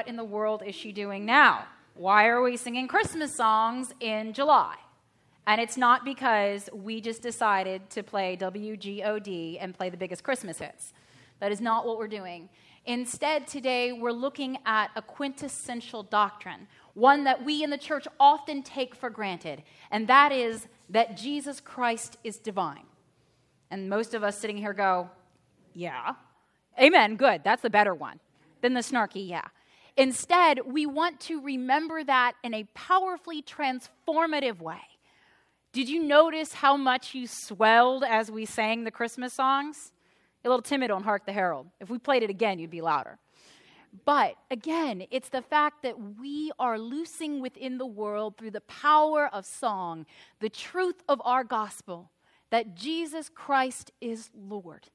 What in the world is she doing now? Why are we singing Christmas songs in July? And it's not because we just decided to play WGOD and play the biggest Christmas hits. That is not what we're doing. Instead, today we're looking at a quintessential doctrine, one that we in the church often take for granted, and that is that Jesus Christ is divine. And most of us sitting here go, Yeah. Amen, good. That's the better one than the snarky, yeah. Instead, we want to remember that in a powerfully transformative way. Did you notice how much you swelled as we sang the Christmas songs? A little timid on Hark the Herald. If we played it again, you'd be louder. But again, it's the fact that we are loosing within the world through the power of song the truth of our gospel that Jesus Christ is Lord,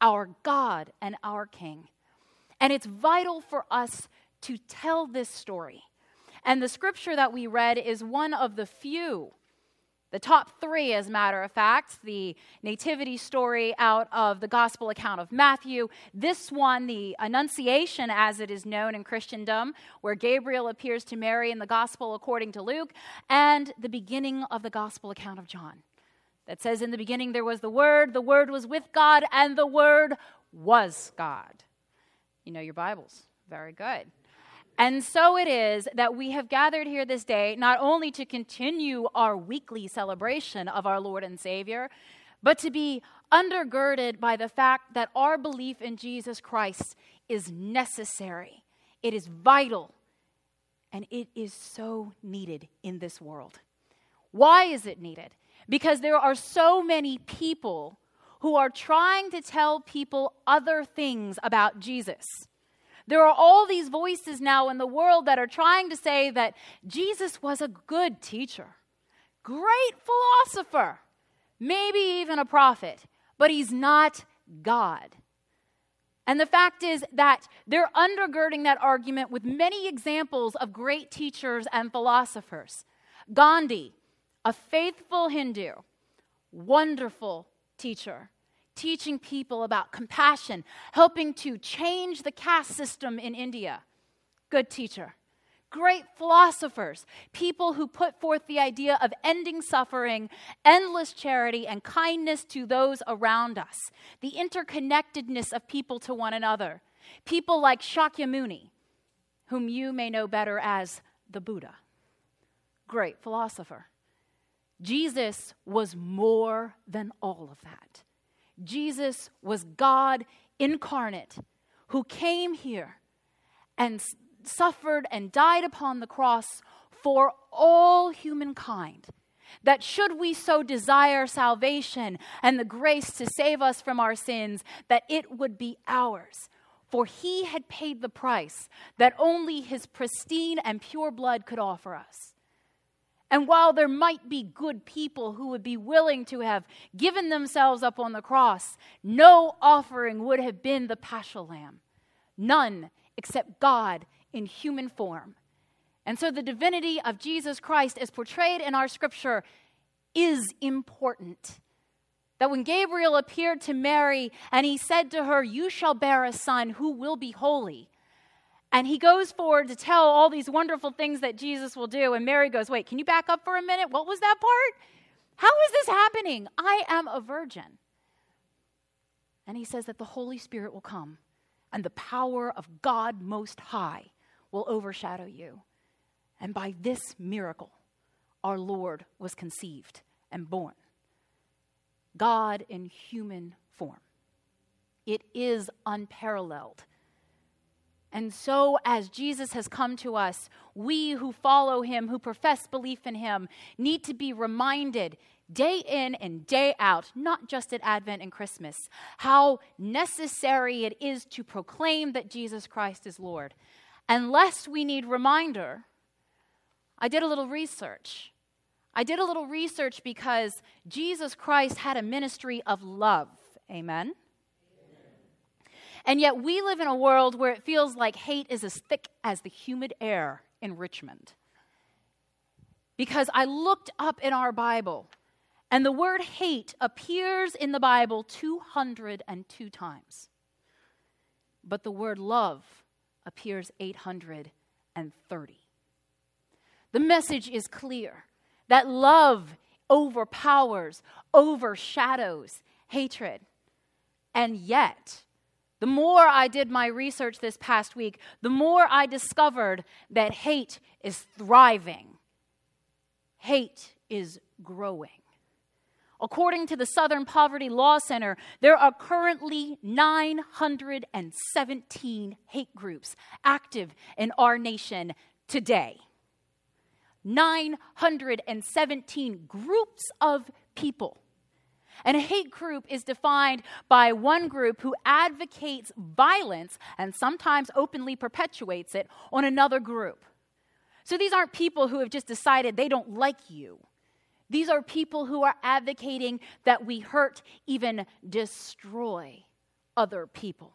our God and our King. And it's vital for us to tell this story. And the scripture that we read is one of the few, the top three, as a matter of fact, the nativity story out of the gospel account of Matthew. This one, the Annunciation, as it is known in Christendom, where Gabriel appears to Mary in the gospel according to Luke, and the beginning of the gospel account of John. That says, In the beginning there was the Word, the Word was with God, and the Word was God. You know your Bibles. Very good. And so it is that we have gathered here this day not only to continue our weekly celebration of our Lord and Savior, but to be undergirded by the fact that our belief in Jesus Christ is necessary, it is vital, and it is so needed in this world. Why is it needed? Because there are so many people who are trying to tell people other things about Jesus. There are all these voices now in the world that are trying to say that Jesus was a good teacher, great philosopher, maybe even a prophet, but he's not God. And the fact is that they're undergirding that argument with many examples of great teachers and philosophers. Gandhi, a faithful Hindu, wonderful teacher teaching people about compassion, helping to change the caste system in India. Good teacher. Great philosophers, people who put forth the idea of ending suffering, endless charity, and kindness to those around us, the interconnectedness of people to one another. People like Shakyamuni, whom you may know better as the Buddha. Great philosopher. Jesus was more than all of that. Jesus was God incarnate who came here and suffered and died upon the cross for all humankind. That should we so desire salvation and the grace to save us from our sins, that it would be ours. For he had paid the price that only his pristine and pure blood could offer us. And while there might be good people who would be willing to have given themselves up on the cross, no offering would have been the paschal lamb. None except God in human form. And so the divinity of Jesus Christ, as portrayed in our scripture, is important. That when Gabriel appeared to Mary and he said to her, You shall bear a son who will be holy, and he goes forward to tell all these wonderful things that Jesus will do. And Mary goes, Wait, can you back up for a minute? What was that part? How is this happening? I am a virgin. And he says that the Holy Spirit will come and the power of God Most High will overshadow you. And by this miracle, our Lord was conceived and born. God in human form. It is unparalleled. And so, as Jesus has come to us, we who follow him, who profess belief in him, need to be reminded day in and day out, not just at Advent and Christmas, how necessary it is to proclaim that Jesus Christ is Lord. Unless we need reminder, I did a little research. I did a little research because Jesus Christ had a ministry of love. Amen? And yet we live in a world where it feels like hate is as thick as the humid air in Richmond. Because I looked up in our Bible, and the word hate appears in the Bible 202 times. But the word love appears 830. The message is clear that love overpowers, overshadows hatred. And yet, the more I did my research this past week, the more I discovered that hate is thriving. Hate is growing. According to the Southern Poverty Law Center, there are currently 917 hate groups active in our nation today. 917 groups of people. And a hate group is defined by one group who advocates violence and sometimes openly perpetuates it on another group. So these aren't people who have just decided they don't like you. These are people who are advocating that we hurt, even destroy other people.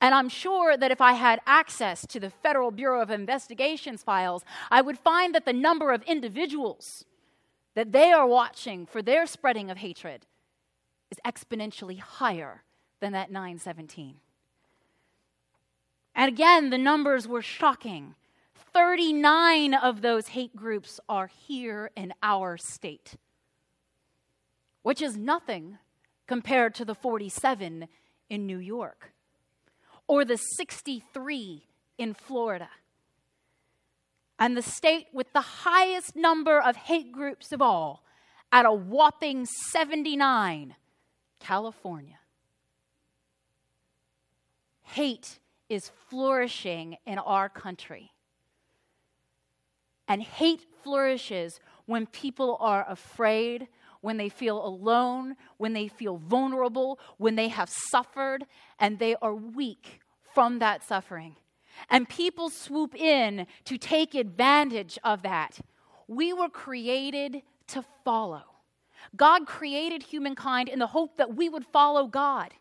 And I'm sure that if I had access to the Federal Bureau of Investigation's files, I would find that the number of individuals that they are watching for their spreading of hatred is exponentially higher than that 917. And again, the numbers were shocking. 39 of those hate groups are here in our state, which is nothing compared to the 47 in New York or the 63 in Florida. And the state with the highest number of hate groups of all, at a whopping 79, California. Hate is flourishing in our country. And hate flourishes when people are afraid, when they feel alone, when they feel vulnerable, when they have suffered and they are weak from that suffering. And people swoop in to take advantage of that. We were created to follow. God created humankind in the hope that we would follow God.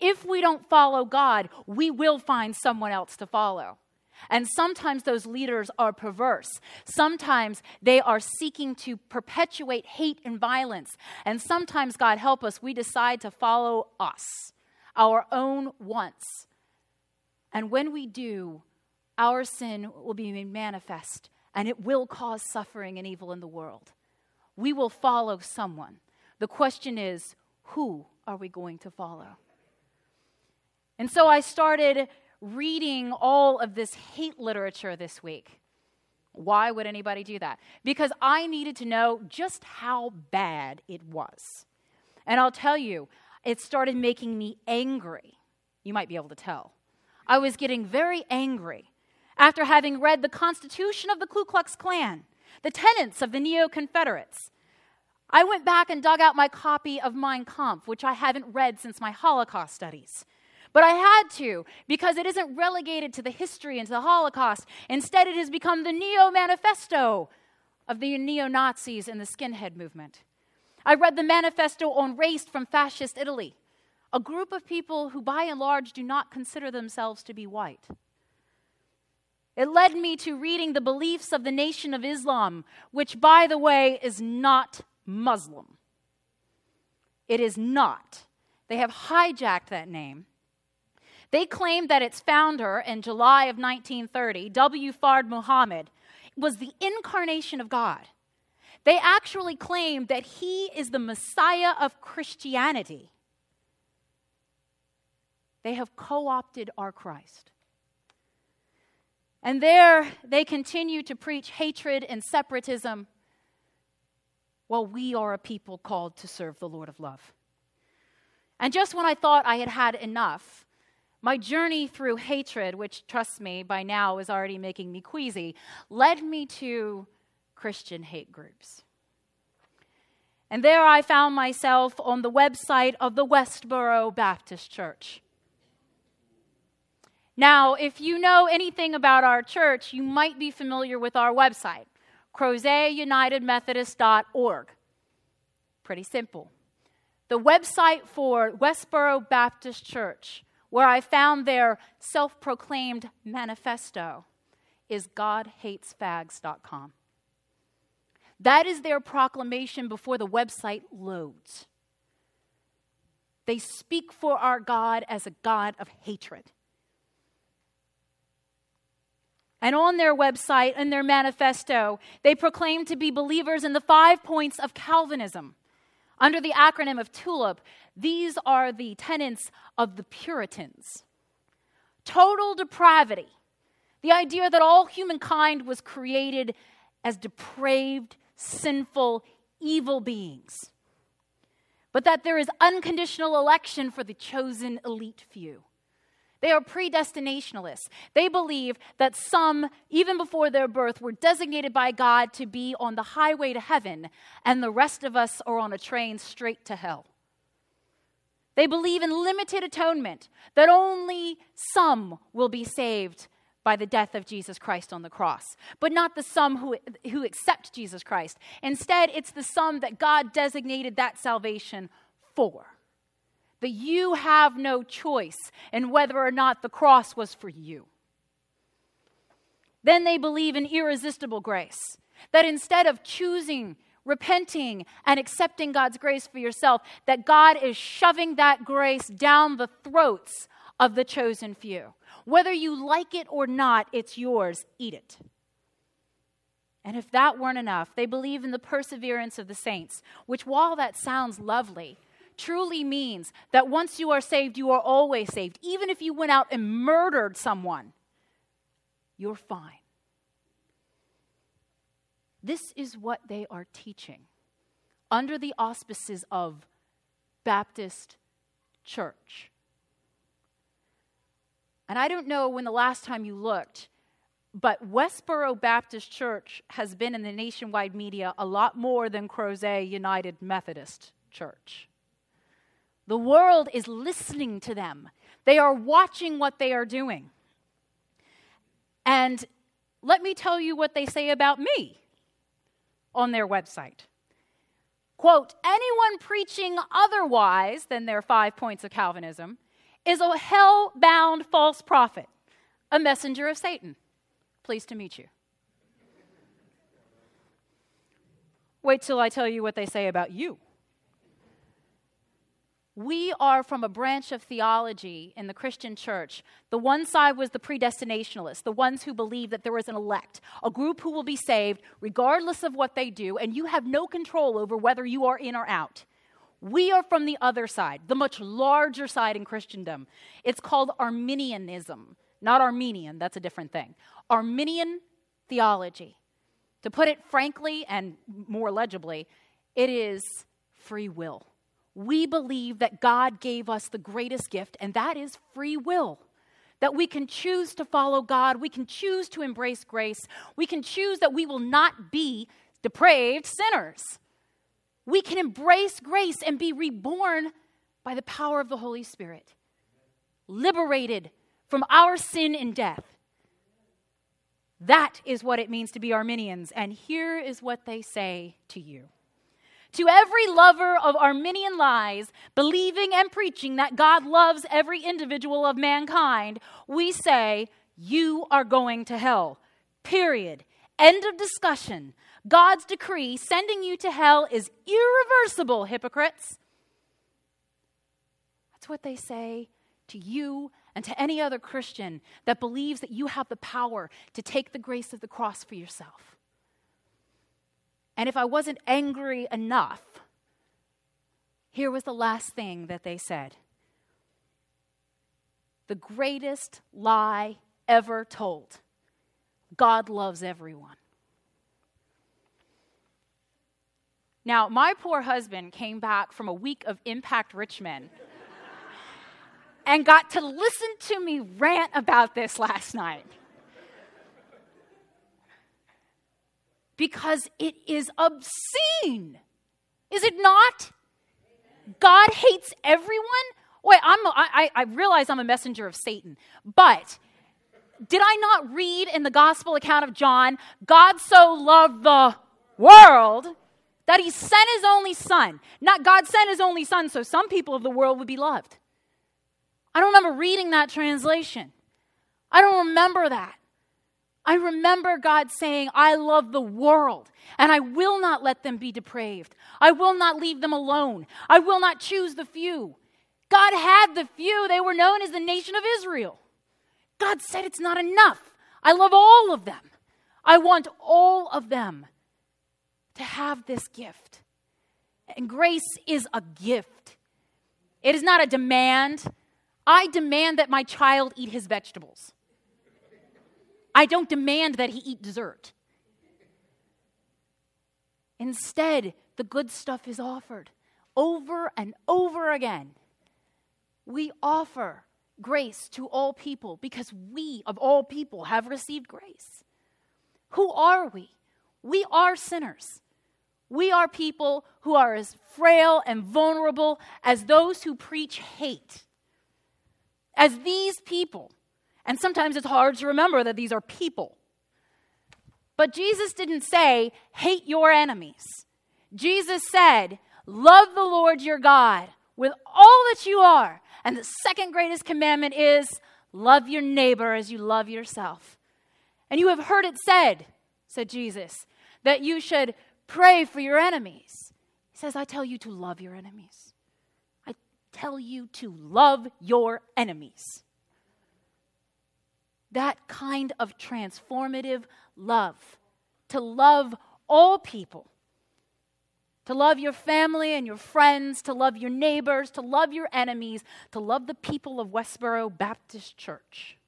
If we don't follow God, we will find someone else to follow. And sometimes those leaders are perverse. Sometimes they are seeking to perpetuate hate and violence. And sometimes, God help us, we decide to follow us, our own wants. And when we do, our sin will be made manifest and it will cause suffering and evil in the world. We will follow someone. The question is, who are we going to follow? And so I started reading all of this hate literature this week. Why would anybody do that? Because I needed to know just how bad it was. And I'll tell you, it started making me angry. You might be able to tell. I was getting very angry after having read the Constitution of the Ku Klux Klan, the tenets of the Neo Confederates. I went back and dug out my copy of Mein Kampf, which I haven't read since my Holocaust studies. But I had to because it isn't relegated to the history and to the Holocaust. Instead, it has become the Neo Manifesto of the neo Nazis and the skinhead movement. I read the manifesto on race from fascist Italy, a group of people who, by and large, do not consider themselves to be white. It led me to reading the beliefs of the Nation of Islam, which, by the way, is not Muslim. It is not. They have hijacked that name they claim that its founder in July of 1930, W. Fard Muhammad, was the incarnation of God. They actually claim that he is the Messiah of Christianity. They have co opted our Christ. And there they continue to preach hatred and separatism while we are a people called to serve the Lord of love. And just when I thought I had had enough, my journey through hatred, which, trust me, by now is already making me queasy, led me to Christian hate groups. And there I found myself on the website of the Westboro Baptist Church. Now, if you know anything about our church, you might be familiar with our website, crozet.unitedmethodist.org. Pretty simple. The website for Westboro Baptist Church, where I found their self proclaimed manifesto, is godhatesfags.com. That is their proclamation before the website loads. They speak for our God as a God of hatred. And on their website and their manifesto, they proclaim to be believers in the five points of Calvinism. Under the acronym of TULIP, these are the tenets of the Puritans total depravity, the idea that all humankind was created as depraved, sinful, evil beings, but that there is unconditional election for the chosen elite few. They are predestinationalists. They believe that some, even before their birth, were designated by God to be on the highway to heaven, and the rest of us are on a train straight to hell. They believe in limited atonement, that only some will be saved by the death of Jesus Christ on the cross, but not the some who, who accept Jesus Christ. Instead, it's the some that God designated that salvation for that you have no choice in whether or not the cross was for you. Then they believe in irresistible grace, that instead of choosing, repenting, and accepting God's grace for yourself, that God is shoving that grace down the throats of the chosen few. Whether you like it or not, it's yours. Eat it. And if that weren't enough, they believe in the perseverance of the saints, which, while that sounds lovely, truly means that once you are saved, you are always saved. Even if you went out and murdered someone, you're fine. This is what they are teaching under the auspices of Baptist Church. And I don't know when the last time you looked, but Westboro Baptist Church has been in the nationwide media a lot more than Crozet United Methodist Church. The world is listening to them, they are watching what they are doing. And let me tell you what they say about me on their website. Quote, anyone preaching otherwise than their five points of Calvinism is a hell bound false prophet, a messenger of Satan. Pleased to meet you. Wait till I tell you what they say about you. We are from a branch of theology in the Christian church. The one side was the predestinationalists, the ones who believe that there is an elect, a group who will be saved regardless of what they do, and you have no control over whether you are in or out. We are from the other side, the much larger side in Christendom. It's called Arminianism, not Armenian, that's a different thing. Arminian theology. To put it frankly and more legibly, it is free will we believe that God gave us the greatest gift, and that is free will. That we can choose to follow God, we can choose to embrace grace, we can choose that we will not be depraved sinners. We can embrace grace and be reborn by the power of the Holy Spirit, liberated from our sin and death. That is what it means to be Arminians, and here is what they say to you. To every lover of Arminian lies, believing and preaching that God loves every individual of mankind, we say, You are going to hell. Period. End of discussion. God's decree sending you to hell is irreversible, hypocrites. That's what they say to you and to any other Christian that believes that you have the power to take the grace of the cross for yourself. And if I wasn't angry enough, here was the last thing that they said the greatest lie ever told God loves everyone. Now, my poor husband came back from a week of Impact Richmond and got to listen to me rant about this last night. Because it is obscene. Is it not? God hates everyone. Wait, I'm a, I, I realize I'm a messenger of Satan, but did I not read in the gospel account of John, God so loved the world that he sent his only son? Not God sent his only son so some people of the world would be loved. I don't remember reading that translation. I don't remember that. I remember God saying, I love the world, and I will not let them be depraved. I will not leave them alone. I will not choose the few. God had the few. They were known as the nation of Israel. God said it's not enough. I love all of them. I want all of them to have this gift. And grace is a gift, it is not a demand. I demand that my child eat his vegetables. I don't demand that he eat dessert. Instead, the good stuff is offered over and over again. We offer grace to all people because we, of all people, have received grace. Who are we? We are sinners. We are people who are as frail and vulnerable as those who preach hate. As these people and sometimes it's hard to remember that these are people. But Jesus didn't say, hate your enemies. Jesus said, love the Lord your God with all that you are. And the second greatest commandment is, love your neighbor as you love yourself. And you have heard it said, said Jesus, that you should pray for your enemies. He says, I tell you to love your enemies. I tell you to love your enemies that kind of transformative love, to love all people, to love your family and your friends, to love your neighbors, to love your enemies, to love the people of Westboro Baptist Church.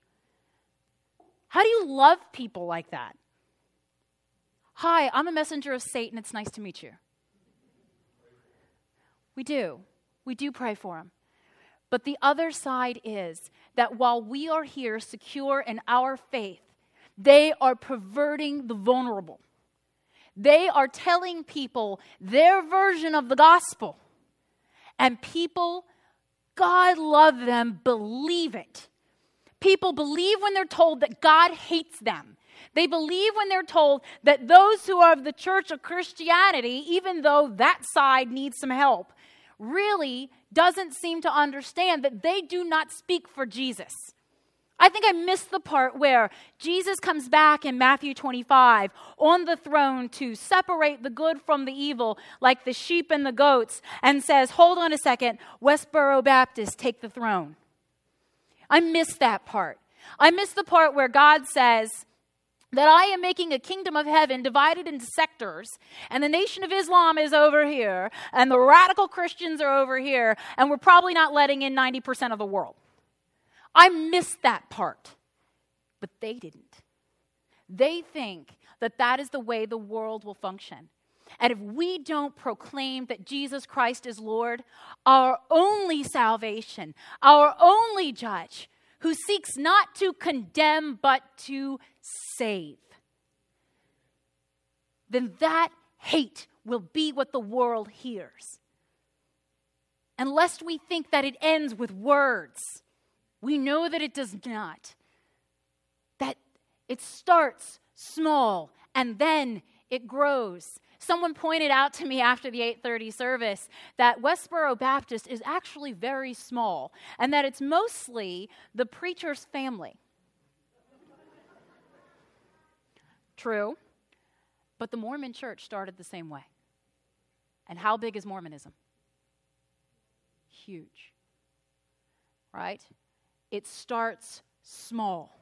How do you love people like that? Hi, I'm a messenger of Satan. It's nice to meet you. We do. We do pray for him. But the other side is that while we are here secure in our faith, they are perverting the vulnerable. They are telling people their version of the gospel. And people, God love them, believe it. People believe when they're told that God hates them. They believe when they're told that those who are of the church of Christianity, even though that side needs some help, really doesn't seem to understand that they do not speak for Jesus. I think I missed the part where Jesus comes back in Matthew 25 on the throne to separate the good from the evil, like the sheep and the goats, and says, Hold on a second, Westboro Baptist, take the throne. I missed that part. I missed the part where God says, that I am making a kingdom of heaven divided into sectors, and the nation of Islam is over here, and the radical Christians are over here, and we're probably not letting in 90% of the world. I missed that part, but they didn't. They think that that is the way the world will function. And if we don't proclaim that Jesus Christ is Lord, our only salvation, our only judge, who seeks not to condemn but to save, then that hate will be what the world hears. Unless we think that it ends with words, we know that it does not. That it starts small and then it grows. Someone pointed out to me after the 8:30 service that Westboro Baptist is actually very small and that it's mostly the preacher's family. True. But the Mormon church started the same way. And how big is Mormonism? Huge. Right? It starts small.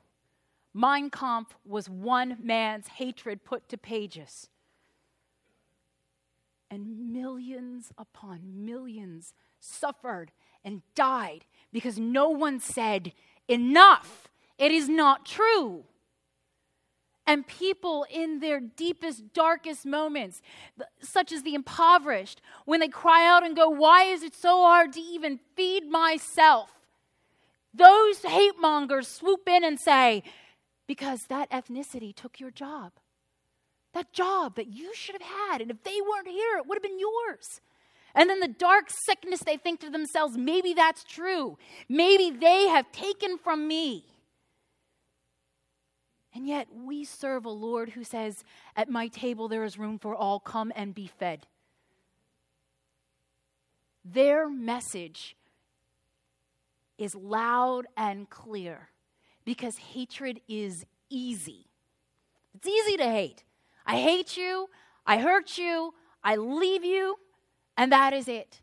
Mein Kampf was one man's hatred put to pages. And millions upon millions suffered and died because no one said, Enough! It is not true. And people in their deepest, darkest moments, such as the impoverished, when they cry out and go, Why is it so hard to even feed myself? Those hate mongers swoop in and say, Because that ethnicity took your job. That job that you should have had. And if they weren't here, it would have been yours. And then the dark sickness, they think to themselves, maybe that's true. Maybe they have taken from me And yet we serve a Lord who says, At my table there is room for all, come and be fed. Their message is loud and clear because hatred is easy. It's easy to hate. I hate you, I hurt you, I leave you, and that is it.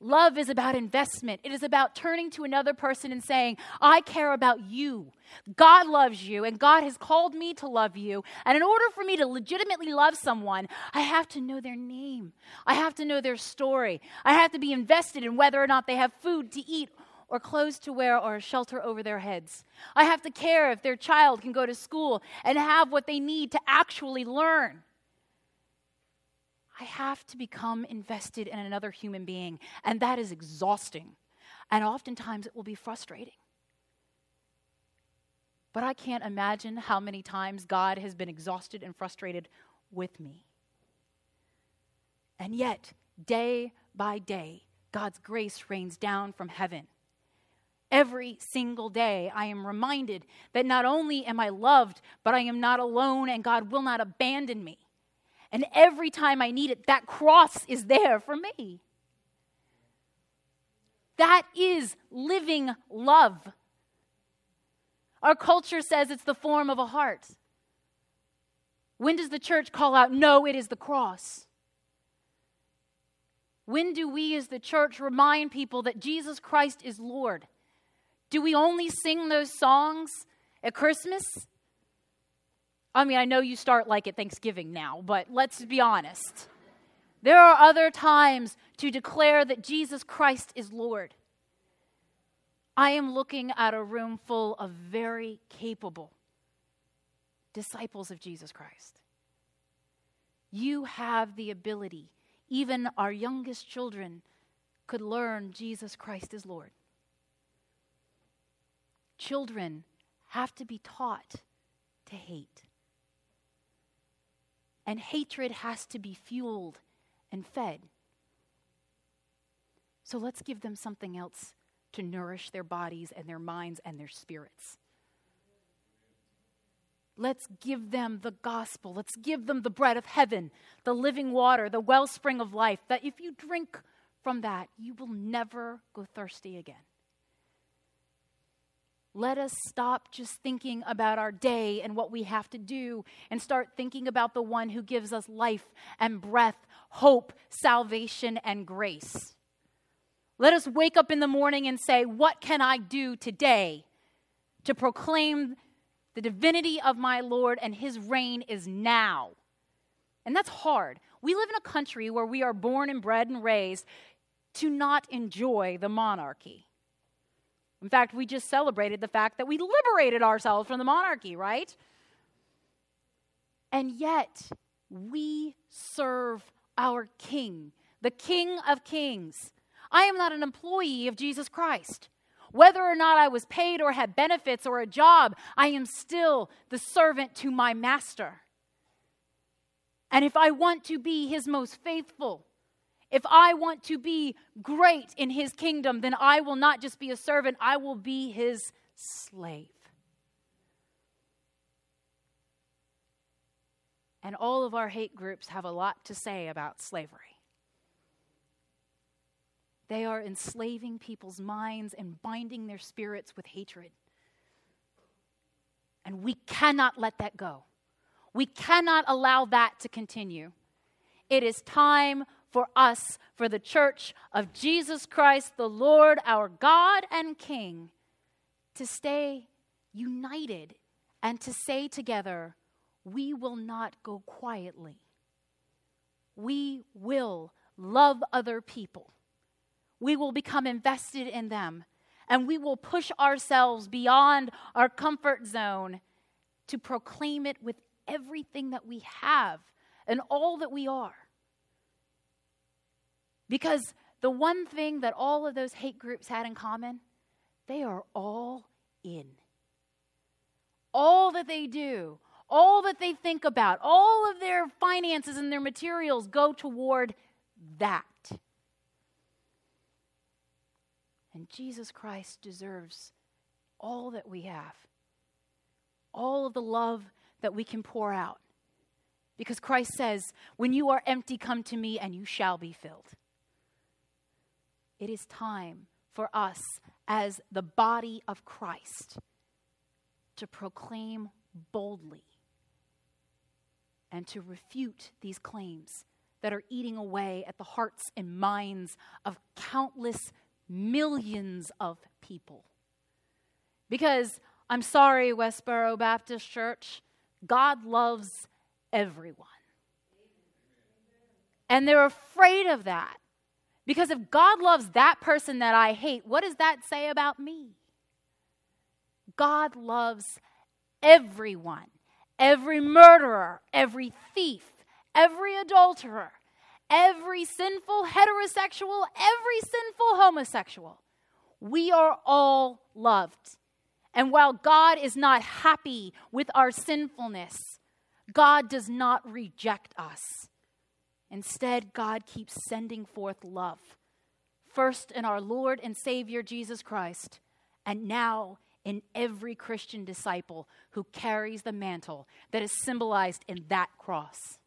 Love is about investment. It is about turning to another person and saying, I care about you. God loves you, and God has called me to love you. And in order for me to legitimately love someone, I have to know their name. I have to know their story. I have to be invested in whether or not they have food to eat or clothes to wear or a shelter over their heads. I have to care if their child can go to school and have what they need to actually learn. I have to become invested in another human being, and that is exhausting. And oftentimes it will be frustrating. But I can't imagine how many times God has been exhausted and frustrated with me. And yet, day by day, God's grace rains down from heaven. Every single day, I am reminded that not only am I loved, but I am not alone, and God will not abandon me. And every time I need it, that cross is there for me. That is living love. Our culture says it's the form of a heart. When does the church call out, no, it is the cross? When do we as the church remind people that Jesus Christ is Lord? Do we only sing those songs at Christmas? I mean, I know you start like at Thanksgiving now, but let's be honest. There are other times to declare that Jesus Christ is Lord. I am looking at a room full of very capable disciples of Jesus Christ. You have the ability, even our youngest children could learn Jesus Christ is Lord. Children have to be taught to hate. And hatred has to be fueled and fed. So let's give them something else to nourish their bodies and their minds and their spirits. Let's give them the gospel. Let's give them the bread of heaven, the living water, the wellspring of life, that if you drink from that, you will never go thirsty again. Let us stop just thinking about our day and what we have to do and start thinking about the one who gives us life and breath, hope, salvation, and grace. Let us wake up in the morning and say, What can I do today to proclaim the divinity of my Lord and his reign is now? And that's hard. We live in a country where we are born and bred and raised to not enjoy the monarchy. In fact, we just celebrated the fact that we liberated ourselves from the monarchy, right? And yet, we serve our King, the King of Kings. I am not an employee of Jesus Christ. Whether or not I was paid or had benefits or a job, I am still the servant to my master. And if I want to be his most faithful, if I want to be great in his kingdom, then I will not just be a servant, I will be his slave. And all of our hate groups have a lot to say about slavery. They are enslaving people's minds and binding their spirits with hatred. And we cannot let that go. We cannot allow that to continue. It is time for us, for the church of Jesus Christ, the Lord, our God and King, to stay united and to say together, we will not go quietly. We will love other people. We will become invested in them. And we will push ourselves beyond our comfort zone to proclaim it with everything that we have and all that we are. Because the one thing that all of those hate groups had in common, they are all in. All that they do, all that they think about, all of their finances and their materials go toward that. And Jesus Christ deserves all that we have. all of the love that we can pour out. Because Christ says, When you are empty, come to me and you shall be filled. It is time for us as the body of Christ to proclaim boldly and to refute these claims that are eating away at the hearts and minds of countless millions of people. Because I'm sorry, Westboro Baptist Church, God loves everyone. And they're afraid of that. Because if God loves that person that I hate, what does that say about me? God loves everyone every murderer, every thief, every adulterer, every sinful heterosexual, every sinful homosexual. We are all loved. And while God is not happy with our sinfulness, God does not reject us. Instead, God keeps sending forth love, first in our Lord and Savior Jesus Christ, and now in every Christian disciple who carries the mantle that is symbolized in that cross.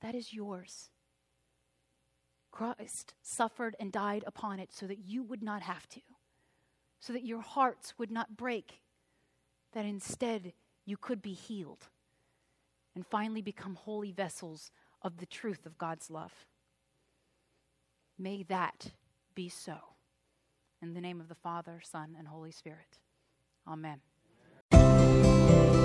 That is yours. Christ suffered and died upon it so that you would not have to, so that your hearts would not break, that instead you could be healed and finally become holy vessels of the truth of God's love. May that be so. In the name of the Father, Son, and Holy Spirit. Amen.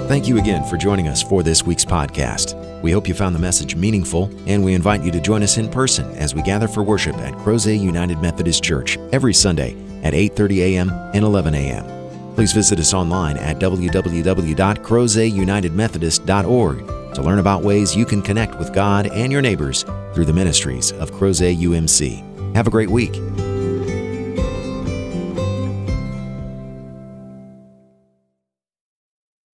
Thank you again for joining us for this week's podcast. We hope you found the message meaningful, and we invite you to join us in person as we gather for worship at Crozet United Methodist Church every Sunday at 8:30 a.m. and 11 a.m. Please visit us online at www.crozetunitedmethodist.org to learn about ways you can connect with God and your neighbors through the ministries of Crozet UMC. Have a great week.